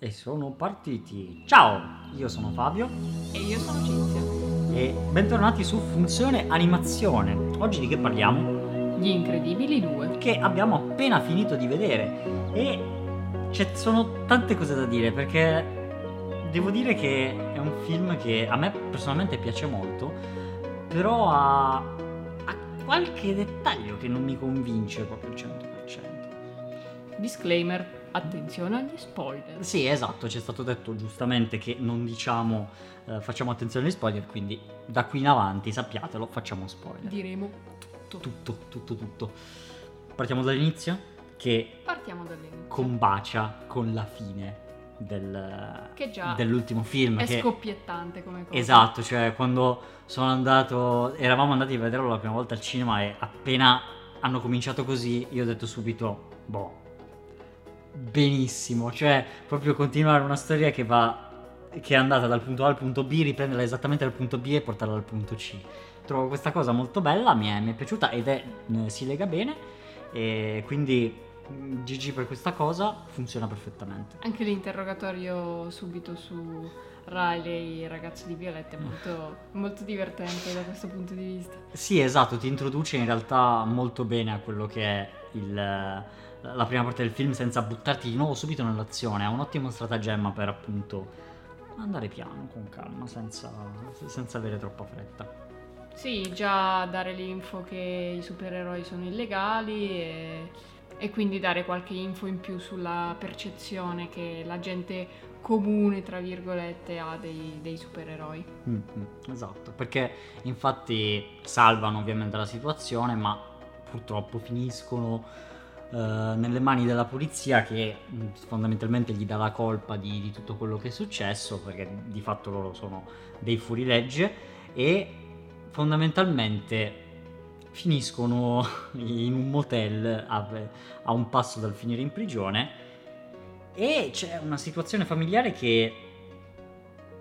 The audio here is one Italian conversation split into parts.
E sono partiti. Ciao, io sono Fabio E io sono Cinzia. e bentornati su Funzione Animazione. Oggi di che parliamo? Gli Incredibili 2. Che abbiamo appena finito di vedere e ci sono tante cose da dire perché devo dire che è un film che a me personalmente piace molto, però ha, ha qualche dettaglio che non mi convince proprio al 100%. Disclaimer, attenzione agli spoiler. Sì, esatto, ci è stato detto giustamente che non diciamo, eh, facciamo attenzione agli spoiler, quindi da qui in avanti, sappiatelo, facciamo spoiler. Diremo tutto. Tutto, tutto, tutto. Partiamo dall'inizio, che Partiamo dall'inizio. combacia con la fine del- Che già dell'ultimo film. È che- scoppiettante come cosa. Esatto, cioè quando sono andato, eravamo andati a vederlo la prima volta al cinema e appena hanno cominciato così, io ho detto subito, boh, benissimo, cioè proprio continuare una storia che va, che è andata dal punto A al punto B, riprenderla esattamente dal punto B e portarla al punto C. Trovo questa cosa molto bella, mi è, mi è piaciuta ed è, eh, si lega bene e quindi mm, GG per questa cosa funziona perfettamente. Anche l'interrogatorio subito su Riley, il ragazzo di Violetta, è molto, molto divertente da questo punto di vista. Sì, esatto, ti introduce in realtà molto bene a quello che è il, la prima parte del film senza buttarti di nuovo subito nell'azione. È un ottimo stratagemma per appunto andare piano, con calma, senza, senza avere troppa fretta. Sì, già dare l'info che i supereroi sono illegali e, e quindi dare qualche info in più sulla percezione che la gente comune, tra virgolette, ha dei, dei supereroi. Mm, mm, esatto, perché infatti salvano ovviamente la situazione, ma purtroppo finiscono nelle mani della polizia che mm, fondamentalmente gli dà la colpa di, di tutto quello che è successo, perché di fatto loro sono dei fuorilegge e fondamentalmente finiscono in un motel a, a un passo dal finire in prigione. E c'è una situazione familiare che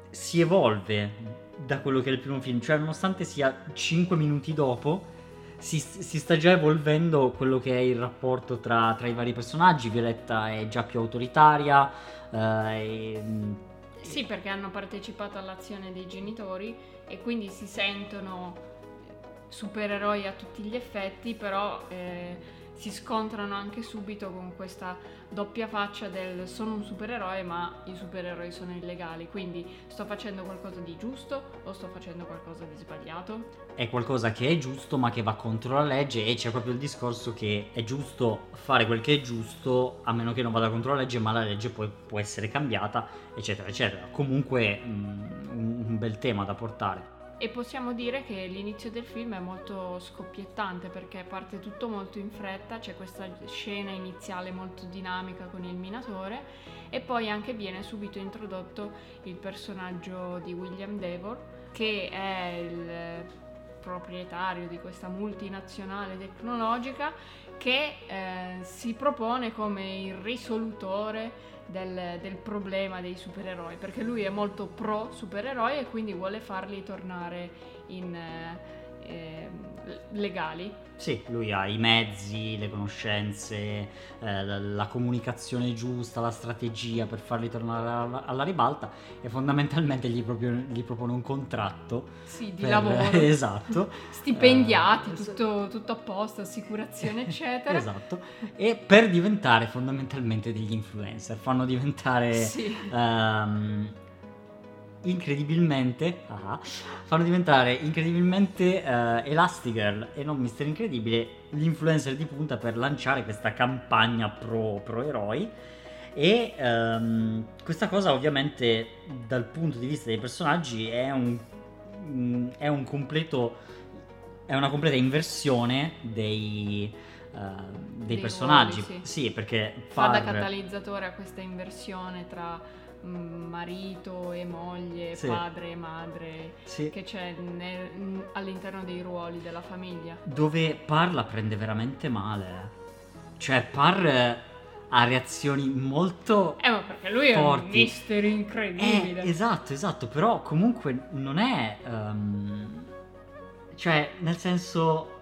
si evolve da quello che è il primo film, cioè nonostante sia 5 minuti dopo, si, si sta già evolvendo quello che è il rapporto tra, tra i vari personaggi, Violetta è già più autoritaria, eh, e, Sì, perché hanno partecipato all'azione dei genitori e quindi si sentono supereroi a tutti gli effetti, però eh, si scontrano anche subito con questa doppia faccia del sono un supereroe ma i supereroi sono illegali, quindi sto facendo qualcosa di giusto o sto facendo qualcosa di sbagliato? è qualcosa che è giusto ma che va contro la legge e c'è proprio il discorso che è giusto fare quel che è giusto a meno che non vada contro la legge ma la legge poi può essere cambiata eccetera eccetera. Comunque mm, un, un bel tema da portare E possiamo dire che l'inizio del film è molto scoppiettante perché parte tutto molto in fretta, c'è questa scena iniziale molto dinamica con il minatore e poi anche viene subito introdotto il personaggio di William Devor che è il proprietario di questa multinazionale tecnologica che eh, si propone come il risolutore del, del problema dei supereroi, perché lui è molto pro supereroi e quindi vuole farli tornare in, eh, legali. Sì, lui ha i mezzi, le conoscenze, eh, la, comunicazione giusta, la strategia per farli tornare alla, alla ribalta e fondamentalmente gli, proprio- gli propone un contratto. Sì, di per- lavoro. esatto. Stipendiati, Eh, tutto, tutto a posto, assicurazione, eccetera. Esatto. E per diventare fondamentalmente degli influencer, fanno diventare Sì. ehm, incredibilmente ah, fanno diventare incredibilmente eh, Elastigirl e non Mister Incredibile l'influencer di punta per lanciare questa campagna pro, pro eroi e ehm, questa cosa ovviamente dal punto di vista dei personaggi è un, mm, è un completo è una completa inversione dei, eh, dei Dei personaggi ruoli, sì. perché Fa da catalizzatore a questa inversione tra marito e moglie, Sì. padre e madre, sì. che c'è nel- mm, all'interno dei ruoli della famiglia. dove Par la prende veramente male. Cioè, Par eh, ha reazioni molto. Eh, ma perché lui è un Forti. mister incredibile. Eh, esatto, esatto, però comunque non è. ehm, cioè, nel senso.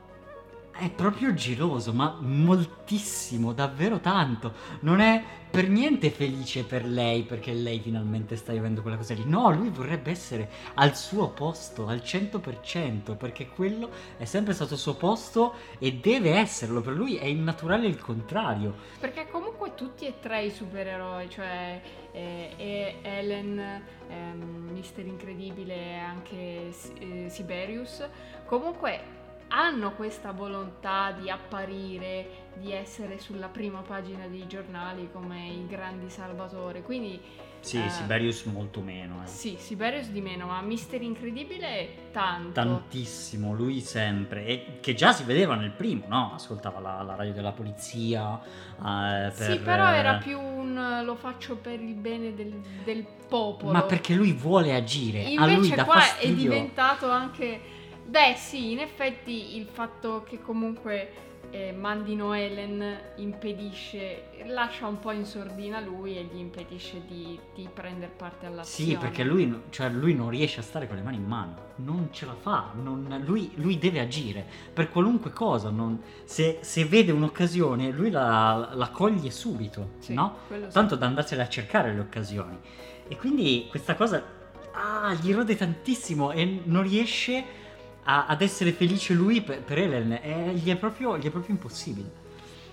È proprio geloso, ma moltissimo, davvero tanto. Non è per niente felice per lei perché lei finalmente sta vivendo quella cosa lì. No, lui vorrebbe essere al suo posto, al 100%, perché quello è sempre stato il suo posto e deve esserlo. Per lui è innaturale il contrario. Perché comunque tutti e tre i supereroi, cioè eh, Ellen, eh, Mister Incredibile e anche eh, Siberius, comunque hanno questa volontà di apparire, di essere sulla prima pagina dei giornali come i grandi salvatori. Quindi sì, eh, Siberius molto meno. Eh. Sì, Siberius di meno, ma Mister Incredibile tanto. Tantissimo, lui sempre. E che già si vedeva nel primo, no? Ascoltava la, la radio della polizia. Eh, per, sì, però era più un lo faccio per il bene del, del popolo. Ma perché lui vuole agire. Invece a lui dà qua fastidio. è diventato anche Beh, sì, in effetti il fatto che comunque eh, mandino Helen impedisce, lascia un po' in sordina lui e gli impedisce di, di prendere parte all'azione. Sì, perché lui, cioè, lui, non riesce a stare con le mani in mano, non ce la fa, non, lui, lui, deve agire per qualunque cosa, non, se, se, vede un'occasione lui la, la coglie subito, sì, no? Tanto sì. da andarsene a cercare le occasioni. E quindi questa cosa ah, gli rode tantissimo e non riesce a, ad essere felice lui per, per Ellen, è, gli, è proprio, gli è proprio impossibile.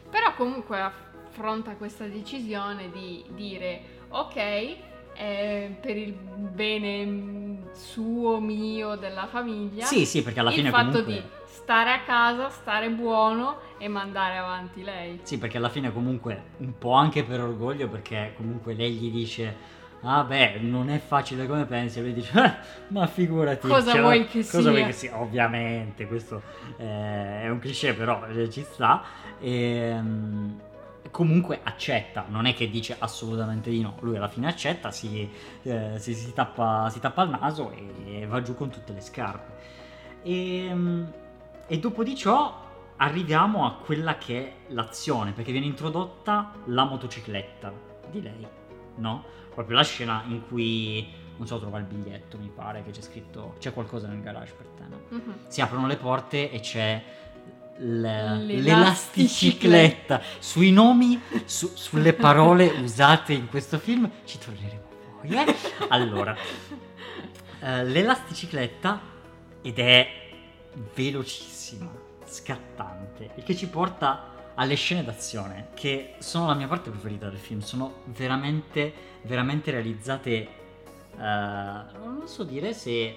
Però comunque affronta questa decisione di dire ok, eh, per il bene suo, mio, della famiglia. Sì, sì, perché alla fine il fatto comunque... di stare a casa, stare buono e mandare avanti lei. Sì, perché alla fine comunque un po' anche per orgoglio, perché comunque lei gli dice ah beh, non è facile come pensi, e lui dice, ah, ma figurati. Cosa vuoi che cosa sia? Vuoi che sia? Ovviamente, questo eh, è un cliché, però eh, ci sta. E, ehm, comunque accetta, non è che dice assolutamente di no, lui alla fine accetta, si, eh, si, si, tappa, si tappa, il naso e, va giù con tutte le scarpe. E, ehm, e dopo di ciò arriviamo a quella che è l'azione, perché viene introdotta la motocicletta di lei, no? Proprio la scena in cui non so trova il biglietto mi pare che c'è scritto c'è qualcosa nel garage per te no? uh-huh. si aprono le porte e c'è l- l'elasticicletta sui nomi su- sulle parole usate in questo film ci torneremo poi eh? allora uh, l'elasticicletta ed è velocissima scattante e che ci porta alle scene d'azione, che sono la mia parte preferita del film, sono veramente, veramente realizzate, uh, non so dire se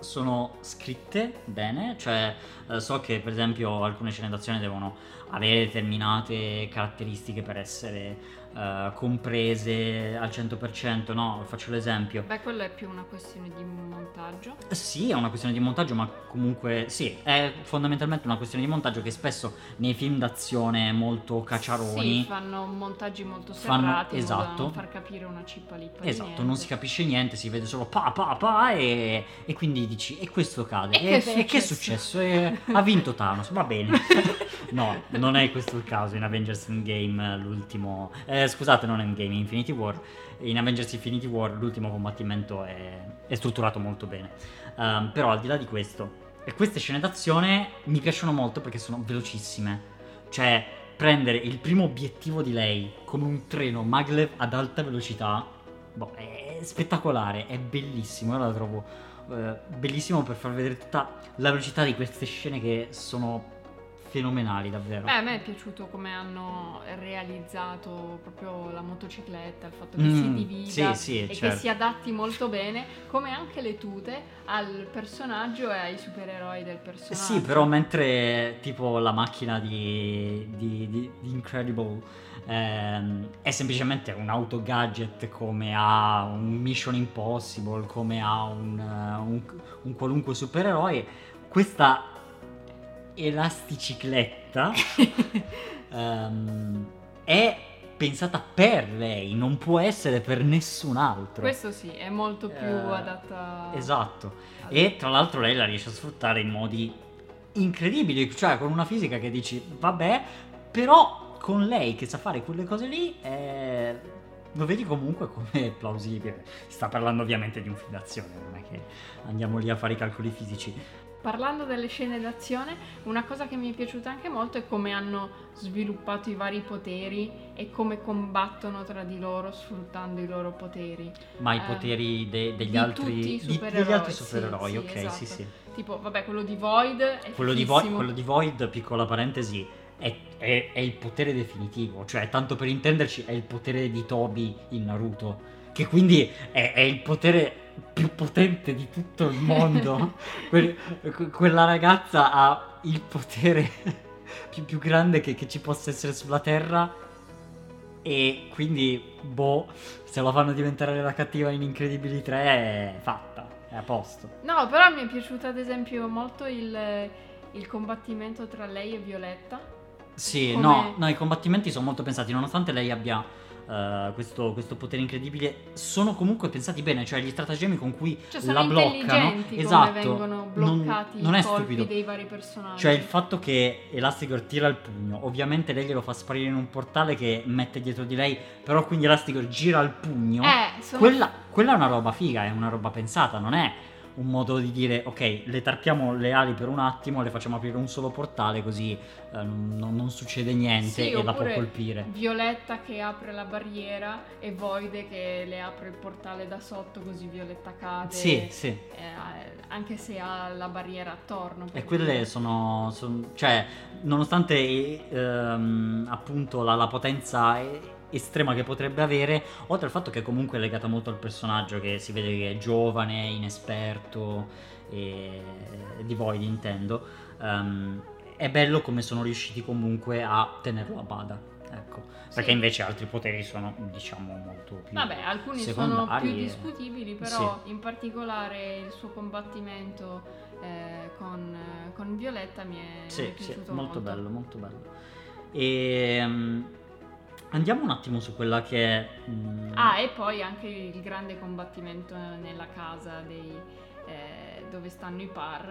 sono scritte bene, cioè uh, so che per esempio alcune scene d'azione devono avere determinate caratteristiche per essere uh, comprese al 100%, no? Faccio l'esempio. Beh, quello è più una questione di montaggio. Sì, è una questione di montaggio, ma comunque sì, è fondamentalmente una questione di montaggio che spesso nei film d'azione molto cacciaroni sì, fanno montaggi molto serrati, fanno, esatto. far capire una cippa lì. Esatto, non si capisce niente, si vede solo pa pa pa e, e quindi dici e questo cade. E, e, che, e che, è successo? Ha vinto Thanos, va bene. no, non è questo il caso in Avengers Endgame l'ultimo... Eh, scusate, non Endgame, Infinity War. In Avengers Infinity War l'ultimo combattimento è, è strutturato molto bene. Um, però al di là di questo, queste scene d'azione mi piacciono molto perché sono velocissime. Cioè, prendere il primo obiettivo di lei come un treno maglev ad alta velocità, boh, è spettacolare, è bellissimo. Io la trovo eh, bellissimo per far vedere tutta la velocità di queste scene che sono fenomenali davvero. Beh, a me è piaciuto come hanno realizzato proprio la motocicletta, il fatto che mm, si divida sì, sì, e certo. che si adatti molto bene, come anche le tute al personaggio e ai supereroi del personaggio. Sì, però mentre tipo la macchina di, di, di, di Incredible ehm, è semplicemente un auto gadget come ha un Mission Impossible, come ha un, un, un qualunque supereroe, questa elasticicletta um, è pensata per lei, non può essere per nessun altro. Questo sì, è molto più uh, adatta. Esatto. E tra l'altro lei la riesce a sfruttare in modi incredibili, cioè con una fisica che dici, vabbè, però con lei che sa fare quelle cose lì, eh, lo vedi comunque come plausibile. Si sta parlando ovviamente di un film d'azione, non è che andiamo lì a fare i calcoli fisici Parlando delle scene d'azione, una cosa che mi è piaciuta anche molto è come hanno sviluppato i vari poteri e come combattono tra di loro sfruttando i loro poteri. Ma i Eh, poteri de- degli altri di- degli supereroi, altri sì, supereroi, sì, ok, esatto. sì, sì. Tipo, vabbè, quello di Void è Quello di, Vo- quello di Void, piccola parentesi, è, è- è il potere definitivo, cioè tanto per intenderci è il potere di Toby in Naruto, che quindi è, è il potere più potente di tutto il mondo. Que- que- quella ragazza ha il potere più, più grande che, che ci possa essere sulla Terra e quindi, boh, se lo fanno diventare la cattiva in Incredibili 3 è fatta, è a posto. No, però mi è piaciuto ad esempio molto il, il combattimento tra lei e Violetta. Sì, Come- no, no, i combattimenti sono molto pensati, nonostante lei abbia eh, questo, questo potere incredibile, sono comunque pensati bene, cioè gli stratagemmi con cui Cioè sono la bloccano. Esatto, non- bloccati non, i è stupido. dei vari personaggi. Cioè il fatto che Elastigirl tira il pugno, ovviamente lei glielo fa sparire in un portale che mette dietro di lei, però quindi Elastigirl gira il pugno. Eh, sono... Quella, quella è una roba figa, è una roba pensata, non è un modo di dire ok, le tarpiamo le ali per un attimo, le facciamo aprire un solo portale così eh, non, non succede niente Sì, e la può colpire. Violetta che apre la barriera e Void che le apre il portale da sotto così Violetta cade. Sì, sì. eh, anche se ha la barriera attorno. E quelle sono, son- cioè, nonostante ehm, appunto la, la potenza e- estrema che potrebbe avere, oltre al fatto che comunque è legata molto al personaggio, che si vede che è giovane, inesperto, e, di Void intendo, ehm, è bello come sono riusciti comunque a tenerlo a bada. Ecco, perché Sì. invece altri poteri sono, diciamo, molto più Vabbè, alcuni sono più discutibili, però in particolare il suo combattimento eh, con, con Violetta mi è, mi Sì, è sì, piaciuto molto bello, molto bello. E mm, andiamo un attimo su quella che è. mm, Ah, e poi anche il grande combattimento nella casa dei, eh, dove stanno i par.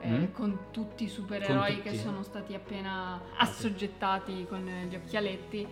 eh, Mm. Con tutti i supereroi Con che tutti. sono stati appena assoggettati con gli occhialetti.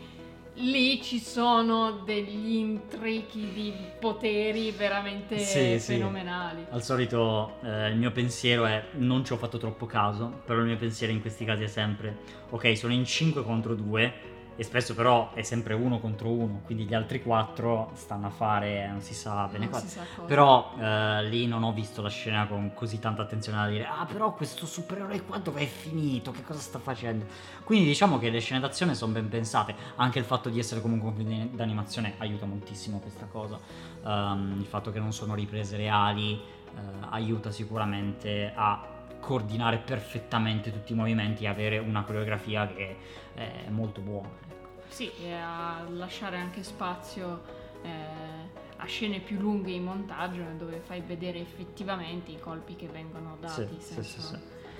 Lì ci sono degli intrichi di poteri veramente Sì, sì. fenomenali. Al solito eh, il mio pensiero è non ci ho fatto troppo caso, però il mio pensiero in questi casi è sempre ok, sono in 5 contro 2 e spesso però è sempre uno contro uno, quindi gli altri 4 stanno a fare non si sa bene cosa. Però eh, lì non ho visto la scena con così tanta attenzione da dire ah però questo supereroe qua dove è finito, che cosa sta facendo? Quindi diciamo che le scene d'azione sono ben pensate, anche il fatto di essere comunque un film d'animazione aiuta moltissimo questa cosa, Ehm, il fatto che non sono riprese reali eh, aiuta sicuramente a coordinare perfettamente tutti i movimenti e avere una coreografia che è molto buona. ecco. Sì, e a lasciare anche spazio eh, a scene più lunghe in montaggio dove fai vedere effettivamente i colpi che vengono dati Sì, sì, senza sì, sì.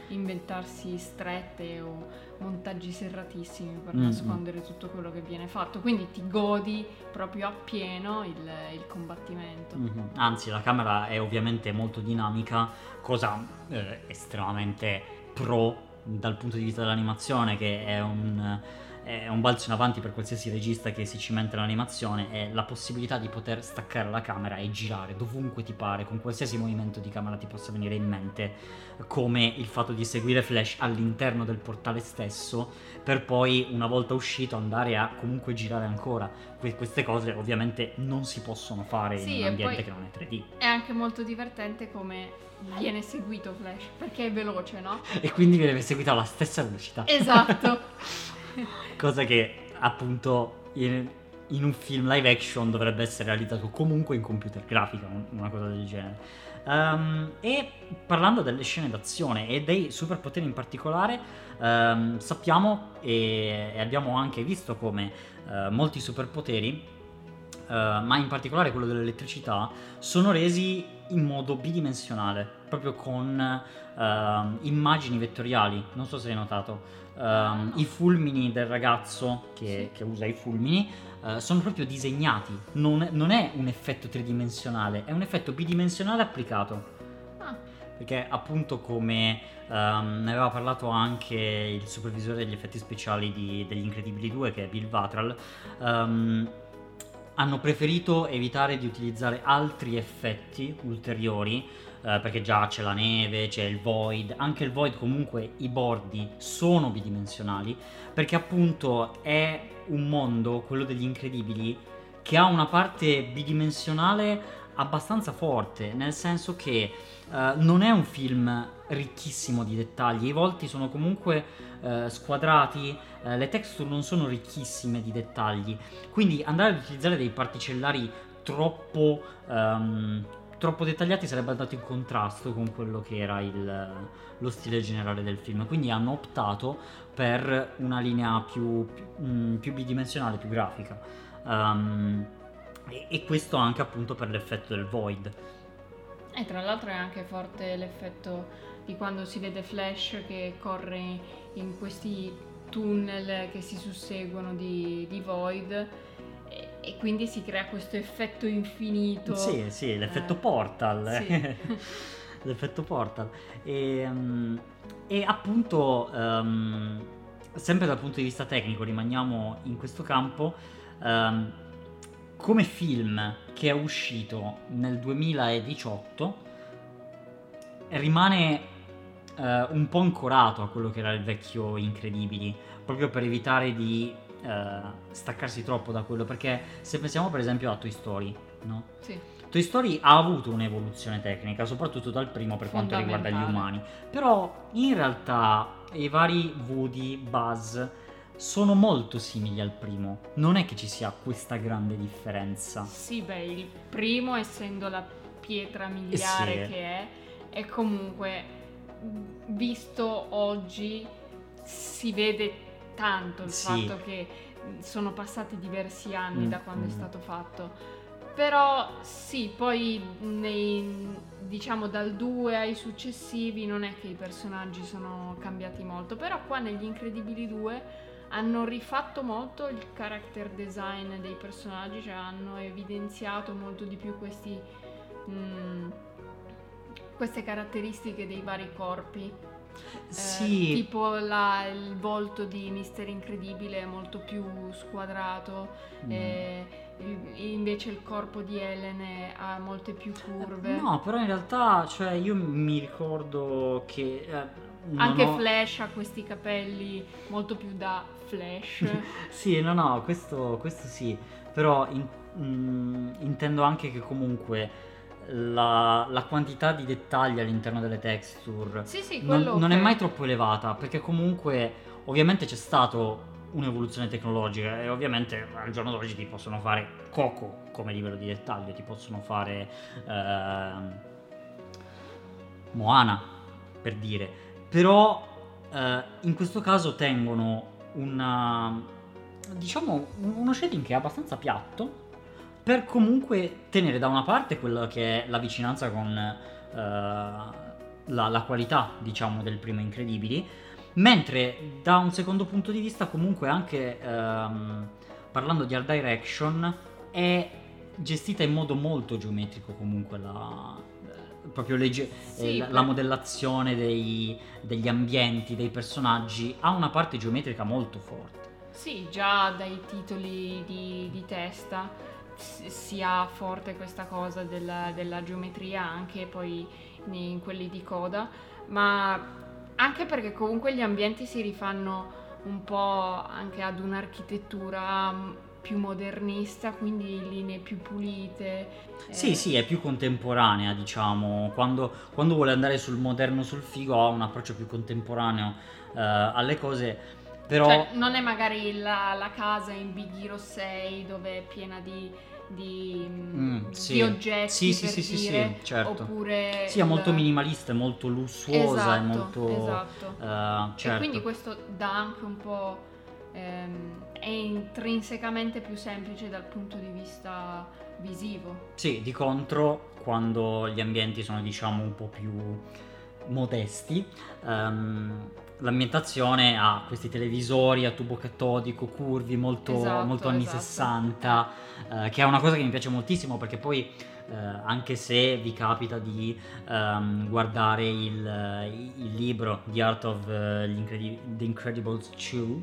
inventarsi strette o montaggi serratissimi per Mm, nascondere tutto quello che viene fatto. Quindi ti godi proprio appieno il, il combattimento. Mhm. Anzi, la camera è ovviamente molto dinamica, cosa eh, estremamente pro dal punto di vista dell'animazione, che è un, è un balzo in avanti per qualsiasi regista che si cimenta nell'animazione, è la possibilità di poter staccare la camera e girare dovunque ti pare, con qualsiasi movimento di camera ti possa venire in mente, come il fatto di seguire Flash all'interno del portale stesso, per poi una volta uscito andare a comunque girare ancora. Que- queste cose ovviamente non si possono fare Sì, in un ambiente che non è 3D. È anche molto divertente come viene seguito Flash, perché è veloce, no? E quindi viene seguito alla stessa velocità. Esatto. Cosa che appunto in, in un film live action dovrebbe essere realizzato comunque in computer grafica, un- una cosa del genere. Ehm, e parlando delle scene d'azione e dei superpoteri in particolare, ehm, sappiamo e, e abbiamo anche visto come eh, molti superpoteri, eh, ma in particolare quello dell'elettricità, sono resi in modo bidimensionale, proprio con ehm, immagini vettoriali. Non so se hai notato. Ehm, I fulmini del ragazzo che, Sì. che usa i fulmini eh, sono proprio disegnati, non, non è un effetto tridimensionale, è un effetto bidimensionale applicato. Ah, Perché appunto come ehm, ne aveva parlato anche il supervisore degli effetti speciali di- degli Incredibili 2 che è Bill Vatral, ehm, hanno preferito evitare di utilizzare altri effetti ulteriori eh, perché già c'è la neve, c'è il void, anche il void comunque i bordi sono bidimensionali perché appunto è un mondo, quello degli incredibili, che ha una parte bidimensionale abbastanza forte, nel senso che uh, non è un film ricchissimo di dettagli, i volti sono comunque uh, squadrati, uh, le texture non sono ricchissime di dettagli, quindi andare ad utilizzare dei particellari troppo, um, troppo dettagliati sarebbe andato in contrasto con quello che era il, lo stile generale del film, quindi hanno optato per una linea più, più, mm, bidimensionale, più grafica. Um, e, e questo anche appunto per l'effetto del void. E tra l'altro è anche forte l'effetto di quando si vede Flash che corre in questi tunnel che si susseguono di, di Void e, quindi si crea questo effetto infinito. Sì, sì, l'effetto eh, Portal. Sì. l'effetto Portal. E, um, e appunto, um, sempre dal punto di vista tecnico, rimaniamo in questo campo. Um, come film che è uscito nel 2018 rimane eh, un po' ancorato a quello che era il vecchio Incredibili, proprio per evitare di eh, staccarsi troppo da quello, perché se pensiamo per esempio a Toy Story, no? Sì. Toy Story ha avuto un'evoluzione tecnica, soprattutto dal primo per quanto riguarda gli umani, però in realtà i vari Woody, Buzz, sono molto simili al primo. Non è che ci sia questa grande differenza. Sì, beh, il primo, essendo la pietra miliare sì. che è, è comunque visto oggi si vede tanto il sì. fatto che sono passati diversi anni mm, da quando mm. è stato fatto. Però sì, poi nei, diciamo dal 2 ai successivi non è che i personaggi sono cambiati molto, però qua negli Incredibili 2 hanno rifatto molto il character design dei personaggi, cioè hanno evidenziato molto di più questi, mh, queste caratteristiche dei vari corpi. Sì. Eh, tipo la, il volto di Mister Incredibile è molto più squadrato, mm. eh, invece il corpo di Helen ha molte più curve. No, però in realtà cioè, io mi ricordo che... Eh, anche ho... Flash ha questi capelli molto più da Flash. sì, no, no, questo, questo sì, però in, mh, mm, intendo anche che comunque la, la, quantità di dettagli all'interno delle texture sì, sì, non, non è mai troppo elevata, perché comunque ovviamente c'è stato un'evoluzione tecnologica e ovviamente al giorno d'oggi ti possono fare Coco come livello di dettaglio, ti possono fare eh, Moana per dire, però eh, in questo caso tengono una, diciamo, uno shading che è abbastanza piatto per comunque tenere da una parte quella che è la vicinanza con uh, la, la, qualità, diciamo, del primo Incredibili, mentre da un secondo punto di vista comunque anche um, parlando di art direction è gestita in modo molto geometrico comunque la, proprio legge, sì, eh, la, modellazione dei, degli ambienti, dei personaggi, ha una parte geometrica molto forte. Sì, già dai titoli di, di testa si ha forte questa cosa della, della, geometria anche poi in quelli di coda, ma anche perché comunque gli ambienti si rifanno un po' anche ad un'architettura più modernista, quindi linee più pulite. Sì, eh. sì, è più contemporanea, diciamo. Quando, quando, vuole andare sul moderno, sul figo, ha un approccio più contemporaneo eh, alle cose. Però... Cioè, non è magari la, la, casa in Big Hero 6 dove è piena di, di, mm, sì. di oggetti sì, sì, sì, dire, sì, certo. oppure sì, è molto minimalista, è molto lussuosa, esatto, è molto esatto. Uh, certo. E quindi questo dà anche un po' ehm, è intrinsecamente più semplice dal punto di vista visivo. Sì, di contro, quando gli ambienti sono diciamo un po' più modesti, um, l'ambientazione ha questi televisori a tubo catodico, curvi, molto, esatto, molto anni esatto. 60, uh, che è una cosa che mi piace moltissimo perché poi Uh, anche se vi capita di um, guardare il, il, libro The Art of uh, The Incredibles 2,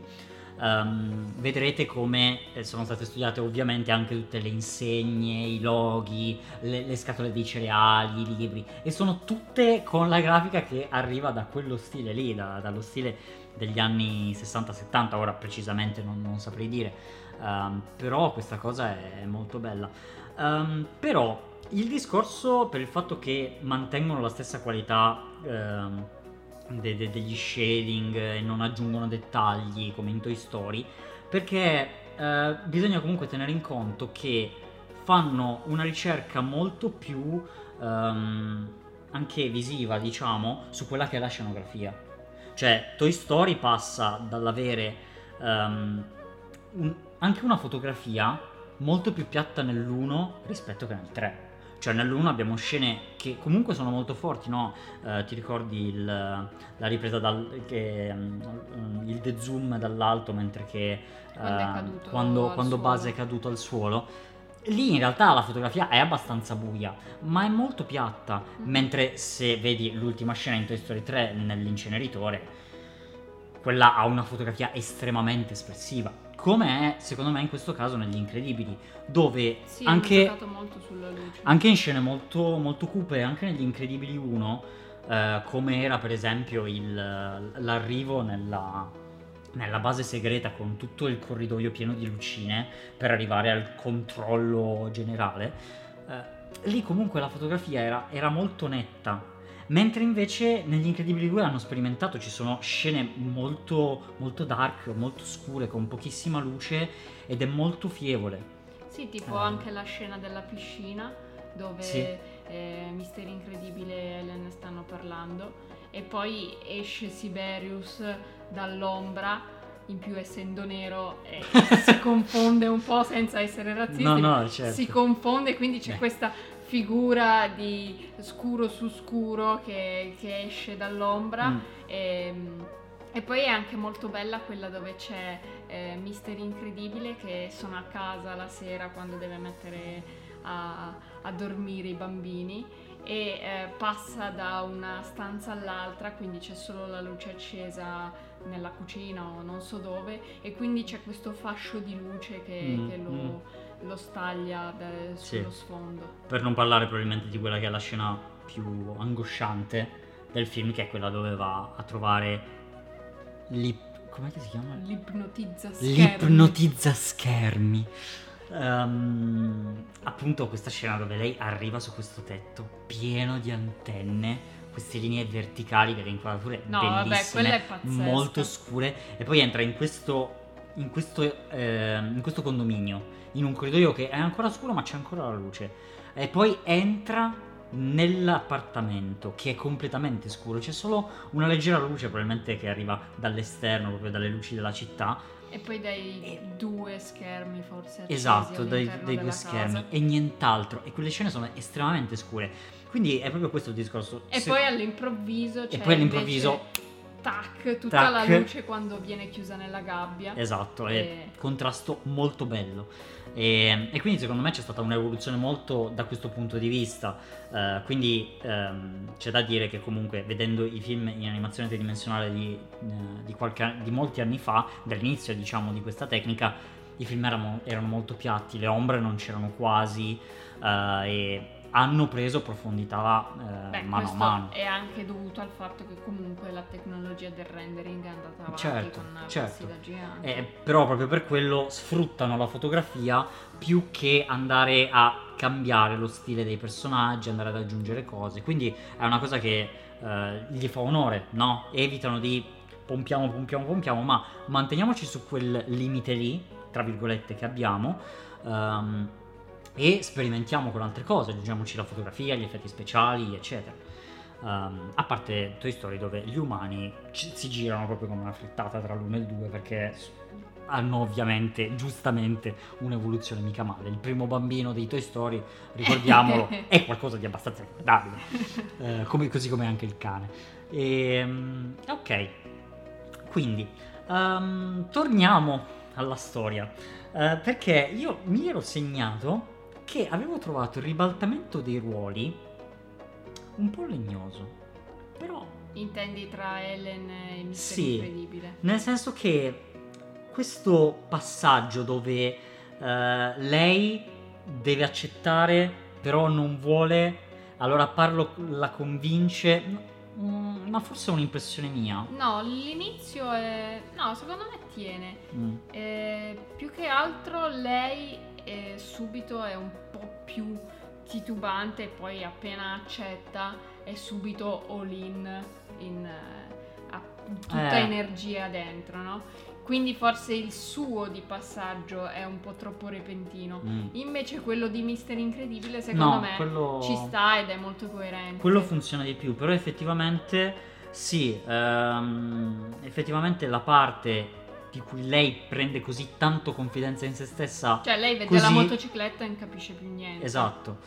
um, vedrete come eh, sono state studiate ovviamente anche tutte le insegne, i loghi, le, le, scatole dei cereali, i libri e sono tutte con la grafica che arriva da quello stile lì, da, dallo stile degli anni 60-70, ora precisamente non, non saprei dire, um, però questa cosa è molto bella. Um, però il discorso per il fatto che mantengono la stessa qualità ehm, de- de- degli shading e non aggiungono dettagli come in Toy Story, perché eh, bisogna comunque tenere in conto che fanno una ricerca molto più ehm, anche visiva, diciamo, su quella che è la scenografia. Cioè, Toy Story passa dall'avere um, un, anche una fotografia molto più piatta nell'1 rispetto che nel 3 cioè nell'1 abbiamo scene che comunque sono molto forti, no? Uh, ti ricordi il, la ripresa dal che, um, il de zoom dall'alto mentre che uh, quando, quando Base è caduto al suolo. Lì in realtà la fotografia è abbastanza buia, ma è molto piatta. Mm. Mentre se vedi l'ultima scena in Toy Story 3 nell'inceneritore, quella ha una fotografia estremamente espressiva come è secondo me in questo caso negli Incredibili, dove sì, anche, anche, in scene molto, molto cupe, anche negli Incredibili 1, eh, come era per esempio il, l'arrivo nella, nella base segreta con tutto il corridoio pieno di lucine per arrivare al controllo generale, eh, lì comunque la fotografia era, era molto netta Mentre invece negli Incredibili 2 hanno sperimentato, ci sono scene molto, molto dark, molto scure, con pochissima luce ed è molto fievole. Sì, tipo eh. anche la scena della piscina dove sì. eh, Mister Incredibile e Ellen stanno parlando e poi esce Siberius dall'ombra in più essendo nero eh, si confonde un po' senza essere razzisti no, no, certo. si confonde quindi c'è Beh. questa figura di scuro su scuro che, che esce dall'ombra. Mm. E, ehm, e, poi è anche molto bella quella dove c'è eh, Mister Incredibile che sono a casa la sera quando deve mettere a, a dormire i bambini e eh, passa da una stanza all'altra, quindi c'è solo la luce accesa nella cucina o non so dove e quindi c'è questo fascio di luce che, mm, che lo... Lo staglia beh, sullo sì. sfondo. Per non parlare probabilmente di quella che è la scena più angosciante del film, che è quella dove va a trovare l'ip... come si chiama? L'ipnotizza schermi. L'ipnotizza schermi. Um, appunto questa scena dove lei arriva su questo tetto pieno di antenne queste linee verticali delle inquadrature no, bellissime, vabbè, molto scure e poi entra in questo, in questo, eh, in questo condominio in un corridoio che è ancora scuro ma c'è ancora la luce. E poi entra nell'appartamento che è completamente scuro. C'è solo una leggera luce probabilmente che arriva dall'esterno proprio dalle luci della città. E poi dai e... due schermi forse esatto dai, dai due schermi. E nient'altro. E quelle scene sono estremamente scure. Quindi è proprio questo il discorso. E Se... poi all'improvviso e poi all'improvviso invece tac, tutta tac. la luce quando viene chiusa nella gabbia. Esatto, e... è contrasto molto bello. E, e, quindi secondo me c'è stata un'evoluzione molto da questo punto di vista. Uh, quindi um, c'è da dire che comunque vedendo i film in animazione tridimensionale di, uh, di, qualche, di molti anni fa, dall'inizio diciamo di questa tecnica, i film erano, erano molto piatti, le ombre non c'erano quasi uh, e hanno preso profondità eh, Beh, mano a mano. È anche dovuto al fatto che comunque la tecnologia del rendering è andata avanti certo, con certo. gigante. Eh, però proprio per quello sfruttano la fotografia più che andare a cambiare lo stile dei personaggi, andare ad aggiungere cose. Quindi è una cosa che eh, gli fa onore, no? Evitano di pompiamo, pompiamo, pompiamo, ma manteniamoci su quel limite lì, tra virgolette, che abbiamo. Um, e sperimentiamo con altre cose, aggiungiamoci la fotografia, gli effetti speciali, eccetera. Um, a parte Toy Story dove gli umani ci, si girano proprio come una frittata tra l'uno e il due perché hanno ovviamente giustamente un'evoluzione mica male. Il primo bambino dei Toy Story, ricordiamolo, è qualcosa di abbastanza ricordabile, eh, come, così come anche il cane. E, um, ok, quindi um, torniamo alla storia, uh, perché io mi ero segnato che avevo trovato il ribaltamento dei ruoli un po' legnoso. Però... Intendi tra Ellen e Mister sì, Incredibile? Nel senso che questo passaggio dove eh, lei deve accettare, però non vuole, allora Parlo la convince, mm, ma forse è un'impressione mia. No, l'inizio è... No, secondo me tiene. Mm. Eh, più che altro lei eh, subito è un po' più titubante e poi appena accetta è subito all in, in ha tutta Eh. energia dentro, no? Quindi forse il suo di passaggio è un po' troppo repentino. Mm. Invece quello di Mister Incredibile secondo No, me quello... ci sta ed è molto coerente. Quello funziona di più, però effettivamente sì, ehm, effettivamente la parte di cui lei prende così tanto confidenza in se stessa, Cioè lei vede Così- la motocicletta e non capisce più niente. esatto,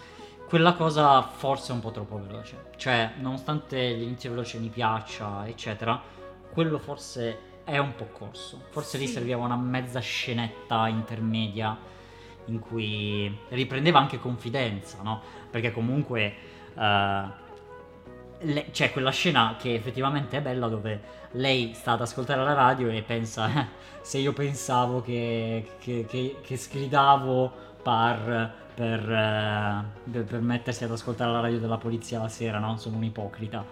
quella cosa forse è un po' troppo veloce. Cioè, nonostante l'inizio veloce mi piaccia, eccetera, quello forse è un po' corso. Forse lì Sì. serviva una mezza scenetta intermedia in cui riprendeva anche confidenza, no? Perché comunque eh, le- c'è quella scena che effettivamente è bella dove lei sta ad ascoltare la radio e pensa "Eh, se io pensavo che, che, che- che sgridavo par per, eh, per- mettersi ad ascoltare la radio della polizia la sera, no? Sono un ipocrita.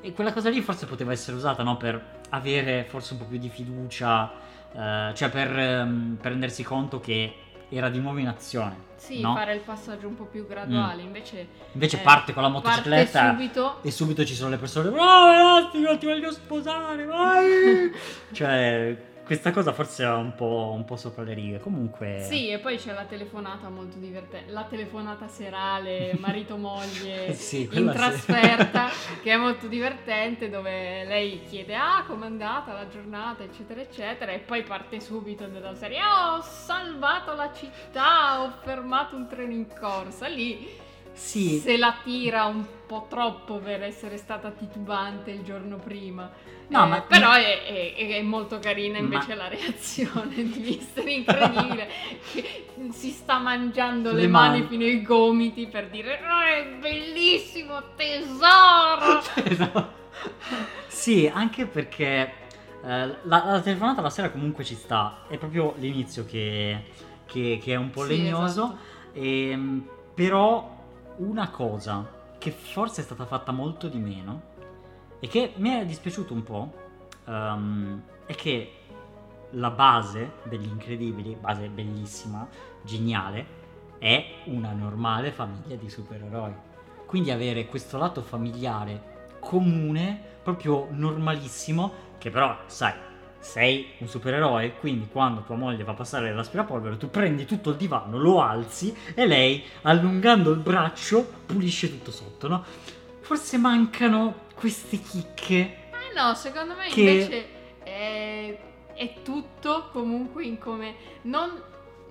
E quella cosa lì forse poteva essere usata, no? Per avere forse un po' più di fiducia, eh, cioè per, ehm, per rendersi conto che era di nuovo in azione. Sì, no? fare il passaggio un po' più graduale. Invece Invece eh, parte con la motocicletta subito. e subito ci sono le persone Bravo Elastico, ti voglio sposare, vai! cioè, questa cosa forse è un po', un po' sopra le righe. Comunque... Sì, e poi c'è la telefonata molto divertente. La telefonata serale, marito-moglie Sì, in sì. trasferta, che è molto divertente, dove lei chiede: Ah, com'è andata la giornata, eccetera, eccetera. E poi parte subito nella serie: "Ah, Ho salvato la città, ho fermato un treno in corsa. Lì Sì, se la tira un po' troppo per essere stata titubante il giorno prima. No, Eh, ma- però è, è- è molto carina Ma- invece la reazione di Mister Incredibile che si sta mangiando le, Le mani. mani. fino ai gomiti per dire "Ah, è bellissimo tesoro. Sì, anche perché eh, la, la telefonata la sera comunque ci sta. È proprio l'inizio che, che- che è un po' Sì, legnoso. esatto. Ehm, però una cosa che forse è stata fatta molto di meno e che mi è dispiaciuto un po' ehm, è che la base degli incredibili, base bellissima, geniale, è una normale famiglia di supereroi. Quindi avere questo lato familiare comune, proprio normalissimo, che però, sai, sei un supereroe, quindi quando tua moglie va a passare l'aspirapolvere, tu prendi tutto il divano, lo alzi e lei, allungando il braccio, pulisce tutto sotto, no? Forse mancano queste chicche. Eh no, secondo me Che- invece è, è tutto comunque in come non,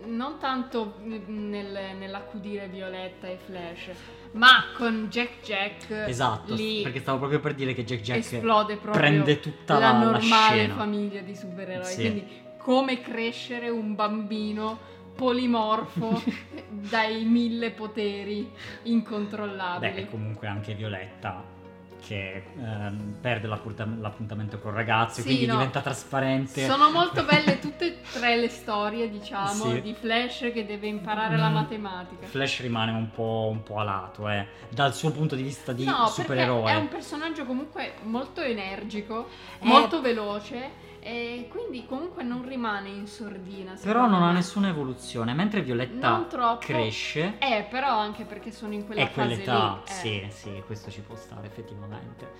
non tanto nel- nell'accudire Violetta e Flash, ma con Jack Jack Esatto, lì perché stavo proprio per dire che Jack Jack esplode proprio prende tutta la la, la normale scena. famiglia di supereroi. Sì. Quindi come crescere un bambino polimorfo dai mille poteri incontrollabili. Beh, comunque anche Violetta che ehm, perde l'appunta- l'appuntamento col ragazzo e Sì, quindi no. diventa trasparente. Sono molto belle tutte e tre le storie, diciamo, Sì. di Flash che deve imparare la Mm, matematica. Flash rimane un po', un po' a lato, eh, dal suo punto di vista di no, supereroe. è un personaggio comunque molto energico, Eh. molto veloce e quindi comunque non rimane in sordina. Però non ha me. nessuna evoluzione, mentre Violetta cresce. Eh, però anche perché sono in quella E fase quell'età, lì. eh. sì, sì, questo ci può stare effettivamente.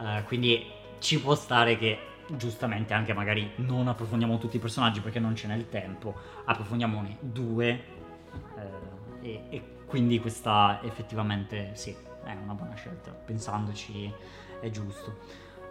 Eh, quindi ci può stare che giustamente anche magari non approfondiamo tutti i personaggi perché non ce n'è il tempo, approfondiamone due eh, e, e quindi questa effettivamente sì, è una buona scelta, pensandoci è giusto.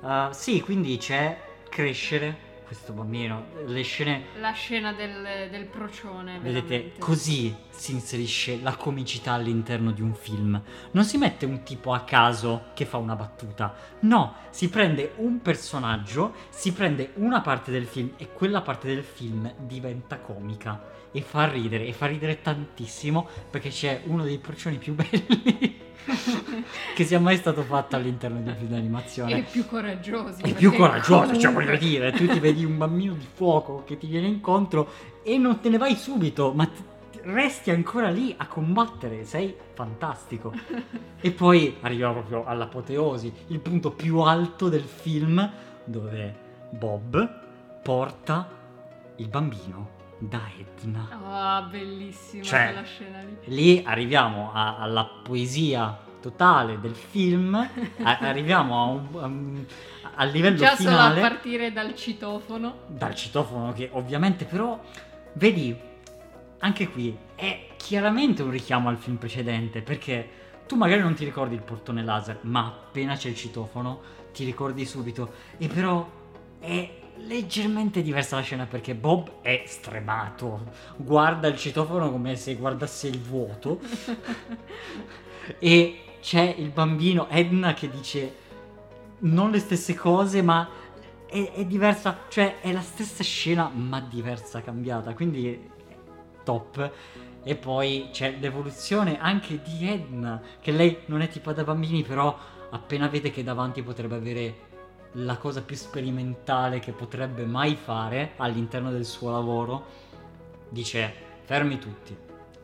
Eh, sì, quindi c'è crescere questo bambino, le scene La scena del, del procione. Vedete, veramente. così si inserisce la comicità all'interno di un film. Non si mette un tipo a caso che fa una battuta. No, si prende un personaggio, si prende una parte del film e quella parte del film diventa comica e fa ridere, e fa ridere tantissimo perché c'è uno dei procioni più belli che sia mai stato fatto all'interno di un film d'animazione. E più coraggioso. È più coraggioso, cioè voglio dire, tu ti vedi un bambino di fuoco che ti viene incontro e non te ne vai subito, ma t- resti ancora lì a combattere, sei fantastico. E poi arriviamo proprio all'apoteosi, il punto più alto del film dove Bob porta il bambino da Edna. Ah, bellissima Cioè, quella scena lì. Lì arriviamo a- alla poesia totale del film, a- arriviamo a un- a un- al livello Già solo a finale partire dal citofono. dal citofono che ovviamente però vedi anche qui è chiaramente un richiamo al film precedente perché tu magari non ti ricordi il portone laser ma appena c'è il citofono ti ricordi subito e però è leggermente diversa la scena perché Bob è stremato. Guarda il citofono come se guardasse il vuoto. E c'è il bambino Edna che dice non le stesse cose ma è, è diversa, cioè è la stessa scena ma diversa, cambiata, quindi è top. E poi c'è l'evoluzione anche di Edna, che lei non è tipo da bambini, però appena vede che davanti potrebbe avere la cosa più sperimentale che potrebbe mai fare all'interno del suo lavoro, dice fermi tutti,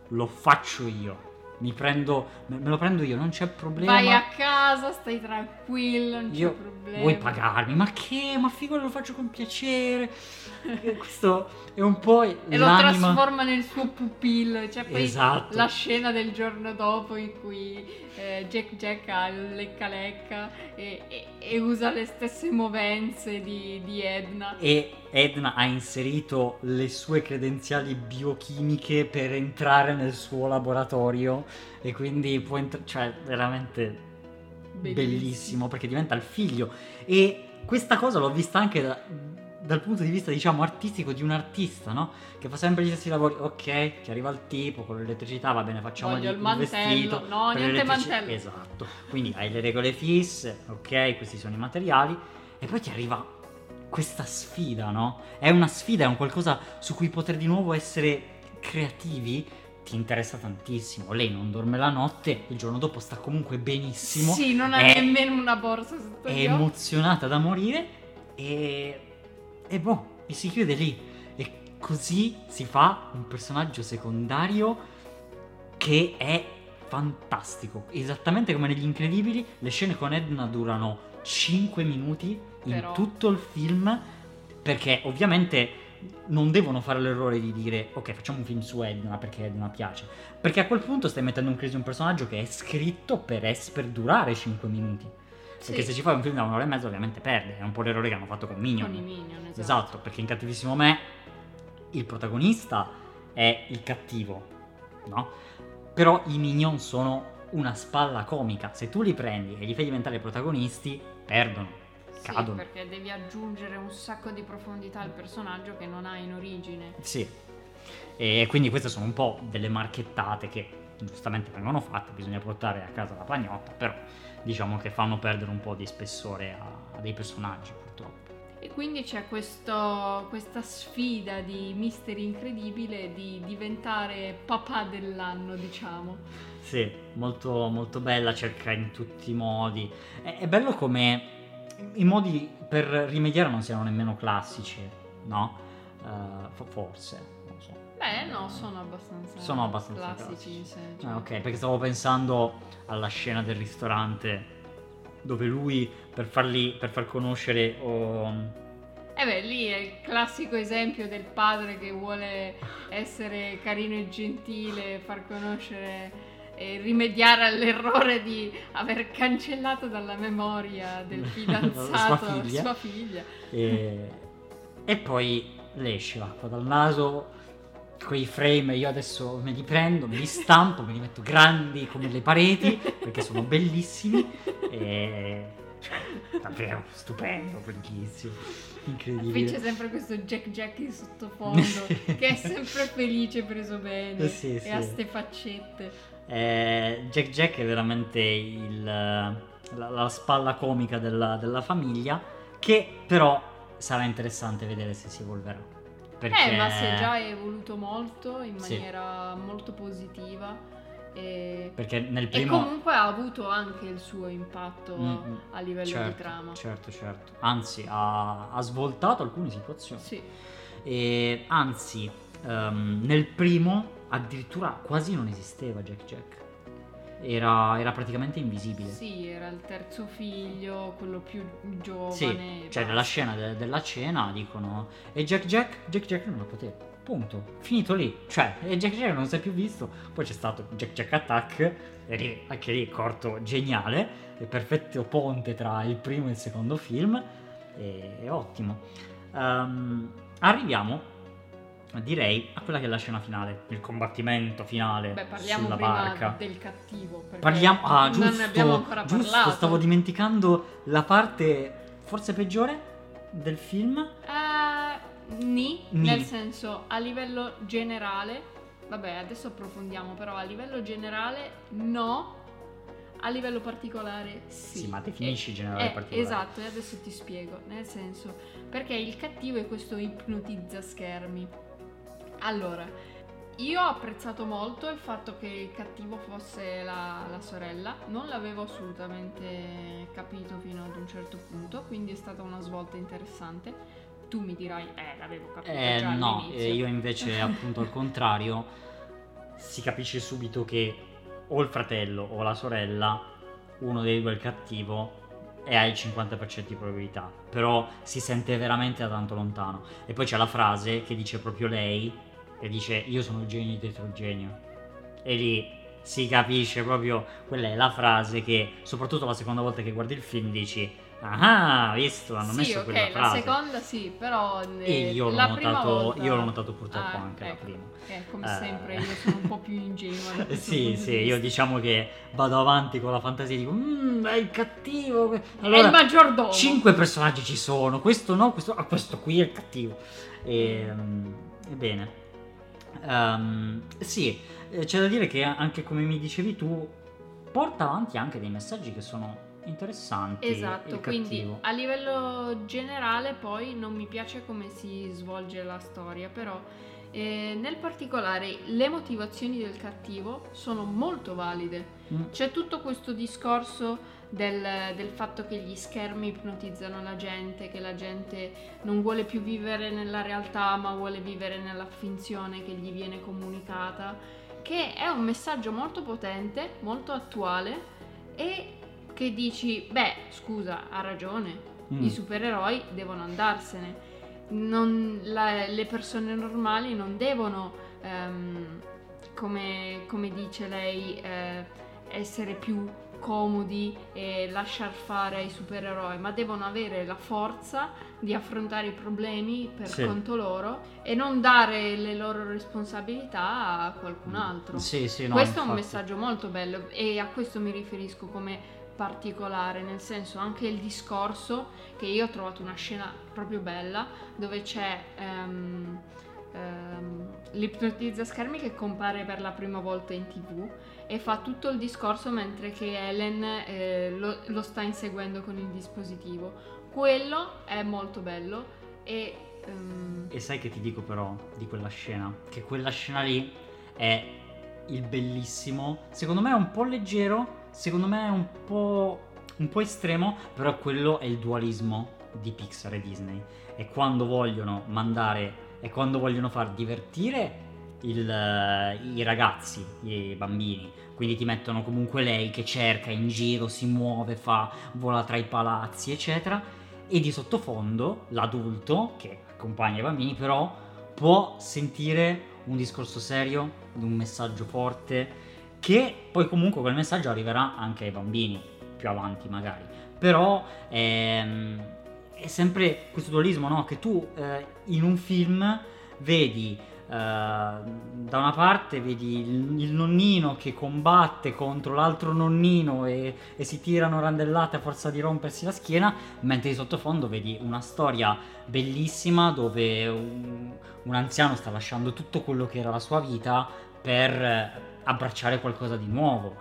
lo faccio io. Mi prendo, me lo prendo io, non c'è problema. Vai a casa, stai tranquillo, non c'è Io problema. vuoi pagarmi? Ma che? Ma figura lo faccio con piacere. Questo è un po' E lo trasforma nel suo pupillo. C'è poi Esatto. la scena del giorno dopo in cui eh, Jack Jack ha il lecca lecca e, e- e usa le stesse movenze di, di Edna. E Edna ha inserito le sue credenziali biochimiche per entrare nel suo laboratorio e quindi può entrare, cioè veramente bellissimo. perché diventa il figlio e questa cosa l'ho vista anche da- dal punto di vista diciamo artistico di un artista no? che fa sempre gli stessi lavori ok ci arriva il tipo con l'elettricità va bene facciamo Voglio il, il mantello. vestito No, niente mantello. esatto quindi hai le regole fisse ok questi sono i materiali e poi ti arriva questa sfida no? è una sfida è un qualcosa su cui poter di nuovo essere creativi ti interessa tantissimo lei non dorme la notte il giorno dopo sta comunque benissimo Sì, non ha è- nemmeno una borsa sotto è emozionata da morire e, e boh, e si chiude lì. E così si fa un personaggio secondario che è fantastico. Esattamente come negli Incredibili, le scene con Edna durano 5 minuti in tutto il film perché ovviamente non devono fare l'errore di dire ok facciamo un film su Edna perché Edna piace perché a quel punto stai mettendo in crisi un personaggio che è scritto per, es- per durare 5 minuti perché Sì, se ci fai un film da un'ora e mezza ovviamente perde, è un po' l'errore che hanno fatto con Minion. con i Minion, esatto. Esatto, perché in Cattivissimo Me il protagonista è il cattivo, no? Però i Minion sono una spalla comica, se tu li prendi e li fai diventare protagonisti, perdono, Sì, cadono. perché devi aggiungere un sacco di profondità al personaggio che non ha in origine. Sì. E quindi queste sono un po' delle marchettate che giustamente vengono fatte, bisogna portare a casa la pagnotta, però diciamo che fanno perdere un po' di spessore a, a dei personaggi purtroppo. E quindi c'è questo- questa sfida di Mister Incredibile di diventare papà dell'anno, diciamo. Sì, molto, molto bella, cerca in tutti i modi. È, è bello come i modi per rimediare non siano nemmeno classici, no? Fo- forse, non so. Beh, no, sono abbastanza, Sono abbastanza classici, classici. cioè. Ah, ok, perché stavo pensando alla scena del ristorante dove lui per, farli, per far conoscere oh, Eh beh, lì è il classico esempio del padre che vuole essere carino e gentile, far conoscere e rimediare all'errore di aver cancellato dalla memoria del fidanzato Sua figlia. sua figlia. e, e poi le esce l'acqua dal naso. Quei frame io adesso me li prendo, me li stampo, me li metto grandi come le pareti perché sono bellissimi e cioè, davvero stupendo, bellissimo, Qui c'è incredibile. sempre questo Jack Jack in sottofondo che è sempre felice, preso bene Sì, e sì. ha ste faccette. Eh, Jack Jack è veramente il, la, la spalla comica della, della famiglia che però sarà interessante vedere se si evolverà. Perché... Eh, ma si è già evoluto molto in Sì. maniera molto positiva E, Perché nel e primo... comunque ha avuto anche il suo impatto Mm, mm. a livello certo, di trama. Certo, certo. Anzi, ha, ha svoltato alcune situazioni. Sì, E anzi, ehm, nel primo addirittura quasi non esisteva Jack Jack. Era, era praticamente invisibile. sì, era il terzo figlio, quello più giovane. Sì, e cioè nella scena de- della cena dicono e Jack Jack, Jack Jack non ha potere. Punto. Finito lì. Cioè, Jack Jack non si è più visto. Poi c'è stato Jack Jack Attack, e lì, anche lì corto geniale, il perfetto ponte tra il primo e il secondo film. E, ottimo. Ehm, arriviamo, direi, a quella che è la scena finale, il combattimento finale Beh, sulla barca. del cattivo. Parliamo, ah, giusto, non ne abbiamo ancora giusto, parlato. stavo dimenticando la parte forse peggiore del film. Eh, ni, Ni. nel senso a livello generale, vabbè adesso approfondiamo, però a livello generale no, a livello particolare sì. Sì, ma definisci Eh, generale eh, particolare. Esatto, e adesso ti spiego, nel senso, perché il cattivo è questo ipnotizza schermi. Allora, io ho apprezzato molto il fatto che il cattivo fosse la, la sorella, non l'avevo assolutamente capito fino ad un certo punto, quindi è stata una svolta interessante. Tu mi dirai, eh, l'avevo capito Eh, già no, eh, io invece appunto al contrario, si capisce subito che o il fratello o la sorella, uno dei due è il cattivo e ha il 50% di probabilità, però si sente veramente da tanto lontano. E poi c'è la frase che dice proprio lei, che dice io sono il genio dietro il genio. E lì si capisce proprio, quella è la frase che soprattutto la seconda volta che guardi il film dici ah, visto, hanno sì, messo ok, quella la frase. seconda sì, però E eh, io l'ho, la notato, volta... io l'ho notato purtroppo Ah, anche la ecco. prima. Eh, come Eh. sempre io sono un po' più ingenua. Sì, sì, io diciamo che vado avanti con la fantasia e dico, mmm, è il cattivo. è il Allora, maggiordomo. cinque personaggi ci sono, questo no, questo, ah, questo qui è il cattivo. E, mm, Ebbene, Ehm, sì, eh, c'è da dire che anche come mi dicevi tu, porta avanti anche dei messaggi che sono interessanti. Esatto, quindi a livello generale poi non mi piace come si svolge la storia, però eh, nel particolare le motivazioni del cattivo sono molto valide. Mm. C'è tutto questo discorso del, del fatto che gli schermi ipnotizzano la gente, che la gente non vuole più vivere nella realtà ma vuole vivere nella finzione che gli viene comunicata, che è un messaggio molto potente, molto attuale e che dici, beh, scusa, ha ragione, Mm. i supereroi devono andarsene. Non- la- le persone normali non devono, ehm, come, come dice lei, eh, essere più comodi e lasciar fare ai supereroi, ma devono avere la forza di affrontare i problemi per Sì. conto loro e non dare le loro responsabilità a qualcun altro. Sì, sì, no, questo è un infatti. messaggio molto bello e a questo mi riferisco come particolare, nel senso anche il discorso che io ho trovato una scena proprio bella dove c'è ehm, ehm, l'ipnotizza schermi che compare per la prima volta in tv e fa tutto il discorso mentre che Ellen eh, lo, lo sta inseguendo con il dispositivo. Quello è molto bello e ehm, E sai che ti dico però di quella scena? Che quella scena lì è il bellissimo. Secondo me è un po' leggero, secondo me è un po', un po' estremo, però quello è il dualismo di Pixar e Disney. E quando vogliono mandare, e quando vogliono far divertire il, i ragazzi, i bambini. Quindi ti mettono comunque lei che cerca in giro, si muove, fa, vola tra i palazzi, eccetera. E di sottofondo l'adulto che accompagna i bambini, però può sentire un discorso serio, un messaggio forte, che poi comunque quel messaggio arriverà anche ai bambini, più avanti magari. Però ehm, è sempre questo dualismo, no? Che tu eh, in un film vedi eh, da una parte vedi il, nonnino che combatte contro l'altro nonnino e, e si tirano randellate a forza di rompersi la schiena, mentre di sottofondo vedi una storia bellissima dove un, un anziano sta lasciando tutto quello che era la sua vita per abbracciare qualcosa di nuovo.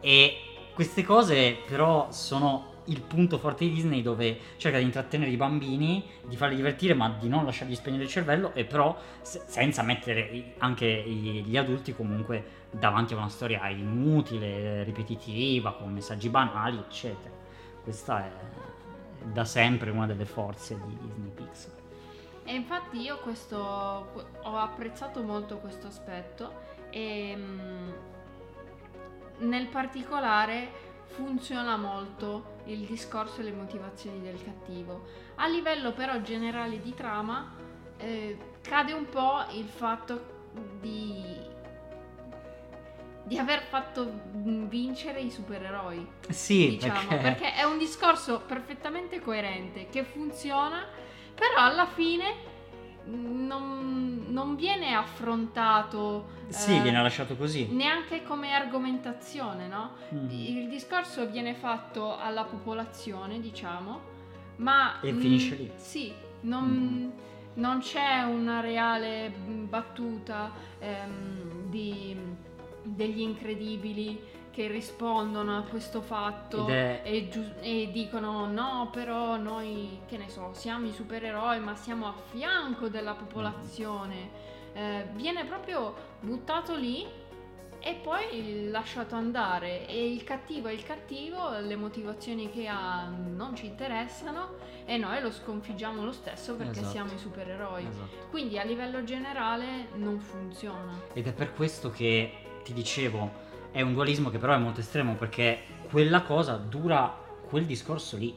E queste cose però sono il punto forte di Disney dove cerca di intrattenere i bambini, di farli divertire ma di non lasciargli spegnere il cervello e però se- senza mettere anche gli adulti comunque davanti a una storia inutile, ripetitiva, con messaggi banali, eccetera. Questa è da sempre una delle forze di Disney Pixar. E infatti io questo ho apprezzato molto questo aspetto e mm, nel particolare funziona molto il discorso e le motivazioni del cattivo. A livello però generale di trama eh, cade un po' il fatto di di aver fatto vincere i supereroi. Sì, diciamo, perché... perché è un discorso perfettamente coerente che funziona, però alla fine non, non, viene affrontato. Sì, eh, viene lasciato così. Neanche come argomentazione, no? Mm. Il discorso viene fatto alla popolazione, diciamo, ma. E mh, finisce lì. Sì, non. Mm. Non c'è una reale battuta ehm, di, degli incredibili che rispondono a questo fatto è... e, giu- e, dicono no però noi che ne so siamo i supereroi ma siamo a fianco della popolazione eh, viene proprio buttato lì e poi lasciato andare e il cattivo è il cattivo le motivazioni che ha non ci interessano e noi lo sconfiggiamo lo stesso perché esatto. siamo i supereroi esatto. quindi a livello generale non funziona ed è per questo che ti dicevo è un dualismo che però è molto estremo perché quella cosa dura quel discorso lì.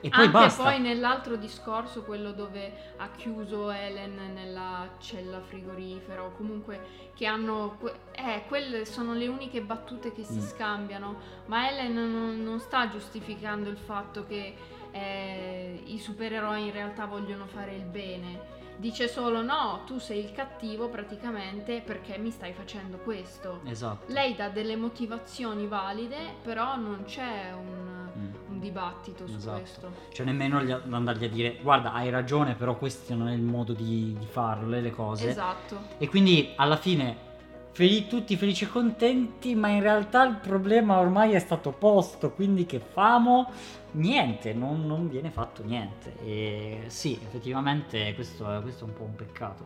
E poi Anche basta. poi nell'altro discorso, quello dove ha chiuso Helen nella cella frigorifera o comunque che hanno... Eh, quelle sono le uniche battute che si mm. scambiano, ma Helen non, non, sta giustificando il fatto che eh, i supereroi in realtà vogliono fare il bene dice solo no, tu sei il cattivo praticamente perché mi stai facendo questo. Esatto. Lei dà delle motivazioni valide, però non c'è un, mm. un dibattito su esatto. questo. Cioè nemmeno gli, andargli a dire guarda hai ragione, però questo non è il modo di, di farle le cose. Esatto. E quindi alla fine fel- tutti felici e contenti, ma in realtà il problema ormai è stato posto, quindi che famo? Niente, non, non viene fatto niente. E sì, effettivamente questo, questo, è un po' un peccato.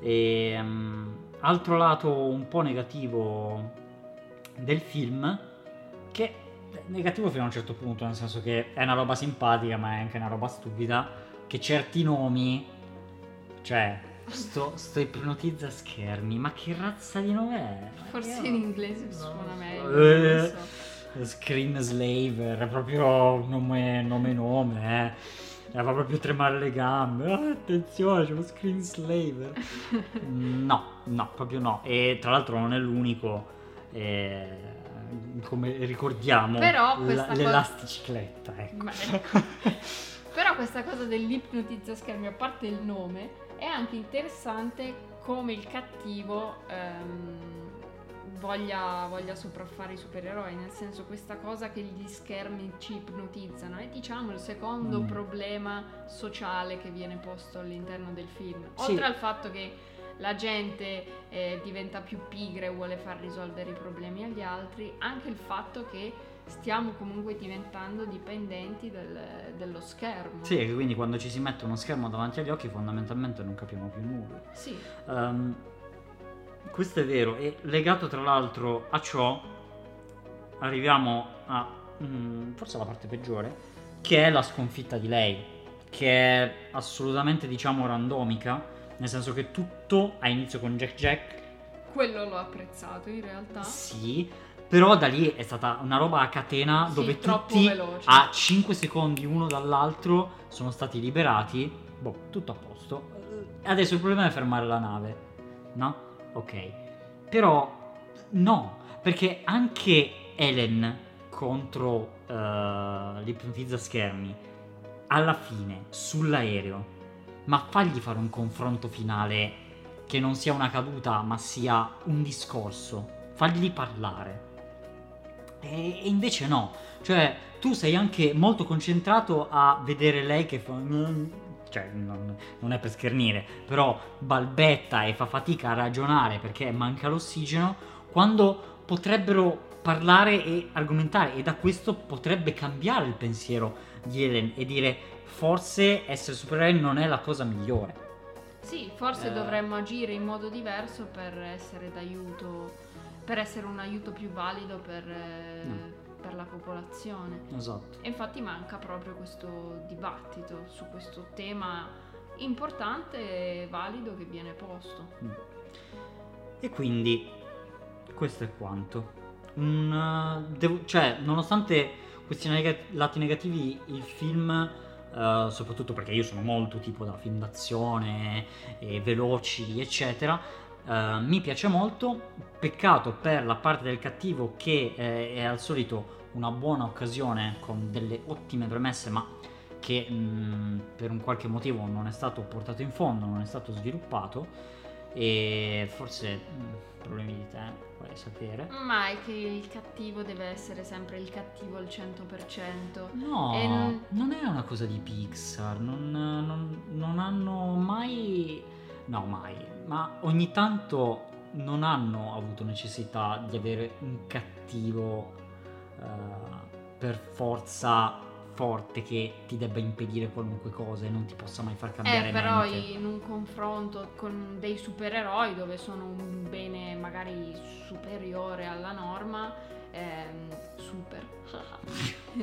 E, um, altro lato un po' negativo del film, che è negativo fino a un certo punto, nel senso che è una roba simpatica, ma è anche una roba stupida, che certi nomi, cioè Sto, sto ipnotizza schermi, ma che razza di nome è? Forse in inglese suona meglio. Eh, so. Screen Slaver, è proprio nome nome, nome eh. Era proprio tremare le gambe. Oh, attenzione, c'è uno screen slaver. no, no, proprio no. E tra l'altro non è l'unico. Eh, come ricordiamo, Però l- l'elasticicletta. Ecco. ecco. Però questa cosa dell'ipnotizza schermi, a parte il nome, è anche interessante come il cattivo ehm, voglia, voglia, sopraffare i supereroi, nel senso questa cosa che gli schermi ci ipnotizzano è diciamo il secondo mm. problema sociale che viene posto all'interno del film. Oltre sì. al fatto che la gente eh, diventa più pigra e vuole far risolvere i problemi agli altri, anche il fatto che stiamo comunque diventando dipendenti del, dello schermo. Sì, quindi quando ci si mette uno schermo davanti agli occhi fondamentalmente non capiamo più nulla. Sì. Um, questo è vero e legato tra l'altro a ciò arriviamo a mm, forse la parte peggiore che è la sconfitta di lei che è assolutamente diciamo randomica nel senso che tutto ha inizio con Jack Jack quello l'ho apprezzato in realtà sì però da lì è stata una roba a catena sì, dove tutti veloce. a 5 secondi uno dall'altro sono stati liberati. Boh, tutto a posto. Adesso il problema è fermare la nave. No? Ok. Però no, perché anche Ellen contro uh, l'ipnotizza schermi alla fine sull'aereo ma fagli fare un confronto finale che non sia una caduta ma sia un discorso. Fagli parlare. E, invece no, cioè tu sei anche molto concentrato a vedere lei che fa... Cioè, non, non è per schernire, però balbetta e fa fatica a ragionare perché manca l'ossigeno, quando potrebbero parlare e argomentare e da questo potrebbe cambiare il pensiero di Ellen e dire forse essere supereroi non è la cosa migliore. Sì, forse Eh. dovremmo agire in modo diverso per essere d'aiuto, per essere un aiuto più valido per, eh, Mm. per la popolazione. Esatto. E infatti manca proprio questo dibattito su questo tema importante e valido che viene posto. Mm. E quindi questo è quanto. Un, eh, devo- cioè, nonostante questi nega- lati negativi, il film, eh, soprattutto perché io sono molto tipo da film d'azione e veloci, eccetera, eh, mi piace molto. Peccato per la parte del cattivo che eh, è al solito una buona occasione con delle ottime premesse, ma che mh, per un qualche motivo non è stato portato in fondo, non è stato sviluppato e forse mh, problemi di te, puoi sapere. Ma è che il cattivo deve essere sempre il cattivo al 100%. No, non- non è una cosa di Pixar, non, non- non hanno mai... No, mai, ma ogni tanto non hanno avuto necessità di avere un cattivo eh, per forza forte che ti debba impedire qualunque cosa e non ti possa mai far cambiare Eh, però mente. in un confronto con dei supereroi dove sono un bene magari superiore alla norma, ehm, super.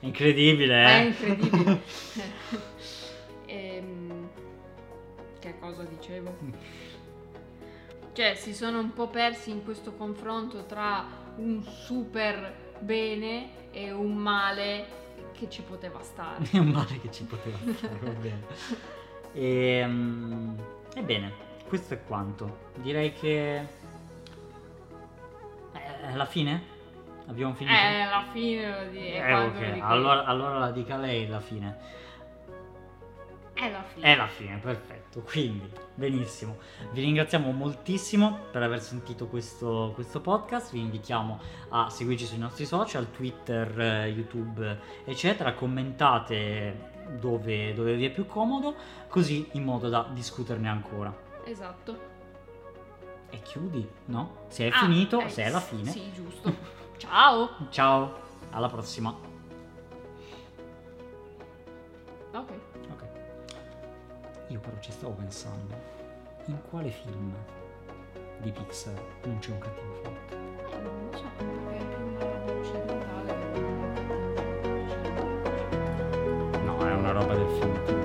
È incredibile, È eh? incredibile. Ehm, che cosa dicevo? Cioè, si sono un po' persi in questo confronto tra un super bene e un male che ci poteva stare. Un male che ci poteva fare, va bene. Ehm, ebbene, questo è quanto. Direi che... È la fine? Abbiamo finito? Eh, alla fine lo di- è Eh, quando ok, lo dico allora, allora la dica lei la fine. È la fine. È la fine, perfetto. Quindi, benissimo. Vi ringraziamo moltissimo per aver sentito questo, questo podcast. Vi invitiamo a seguirci sui nostri social, Twitter, eh, YouTube, eccetera. Commentate dove, dove vi è più comodo, così in modo da discuterne ancora. Esatto. E chiudi, no? Se è Ah, finito, eh, se è la fine. Sì, giusto. Ciao. Ciao, alla prossima. Ok. Io però ci stavo pensando, in quale film di Pixar non c'è un cattivo forte? Eh, non lo so, perché è una roba del film.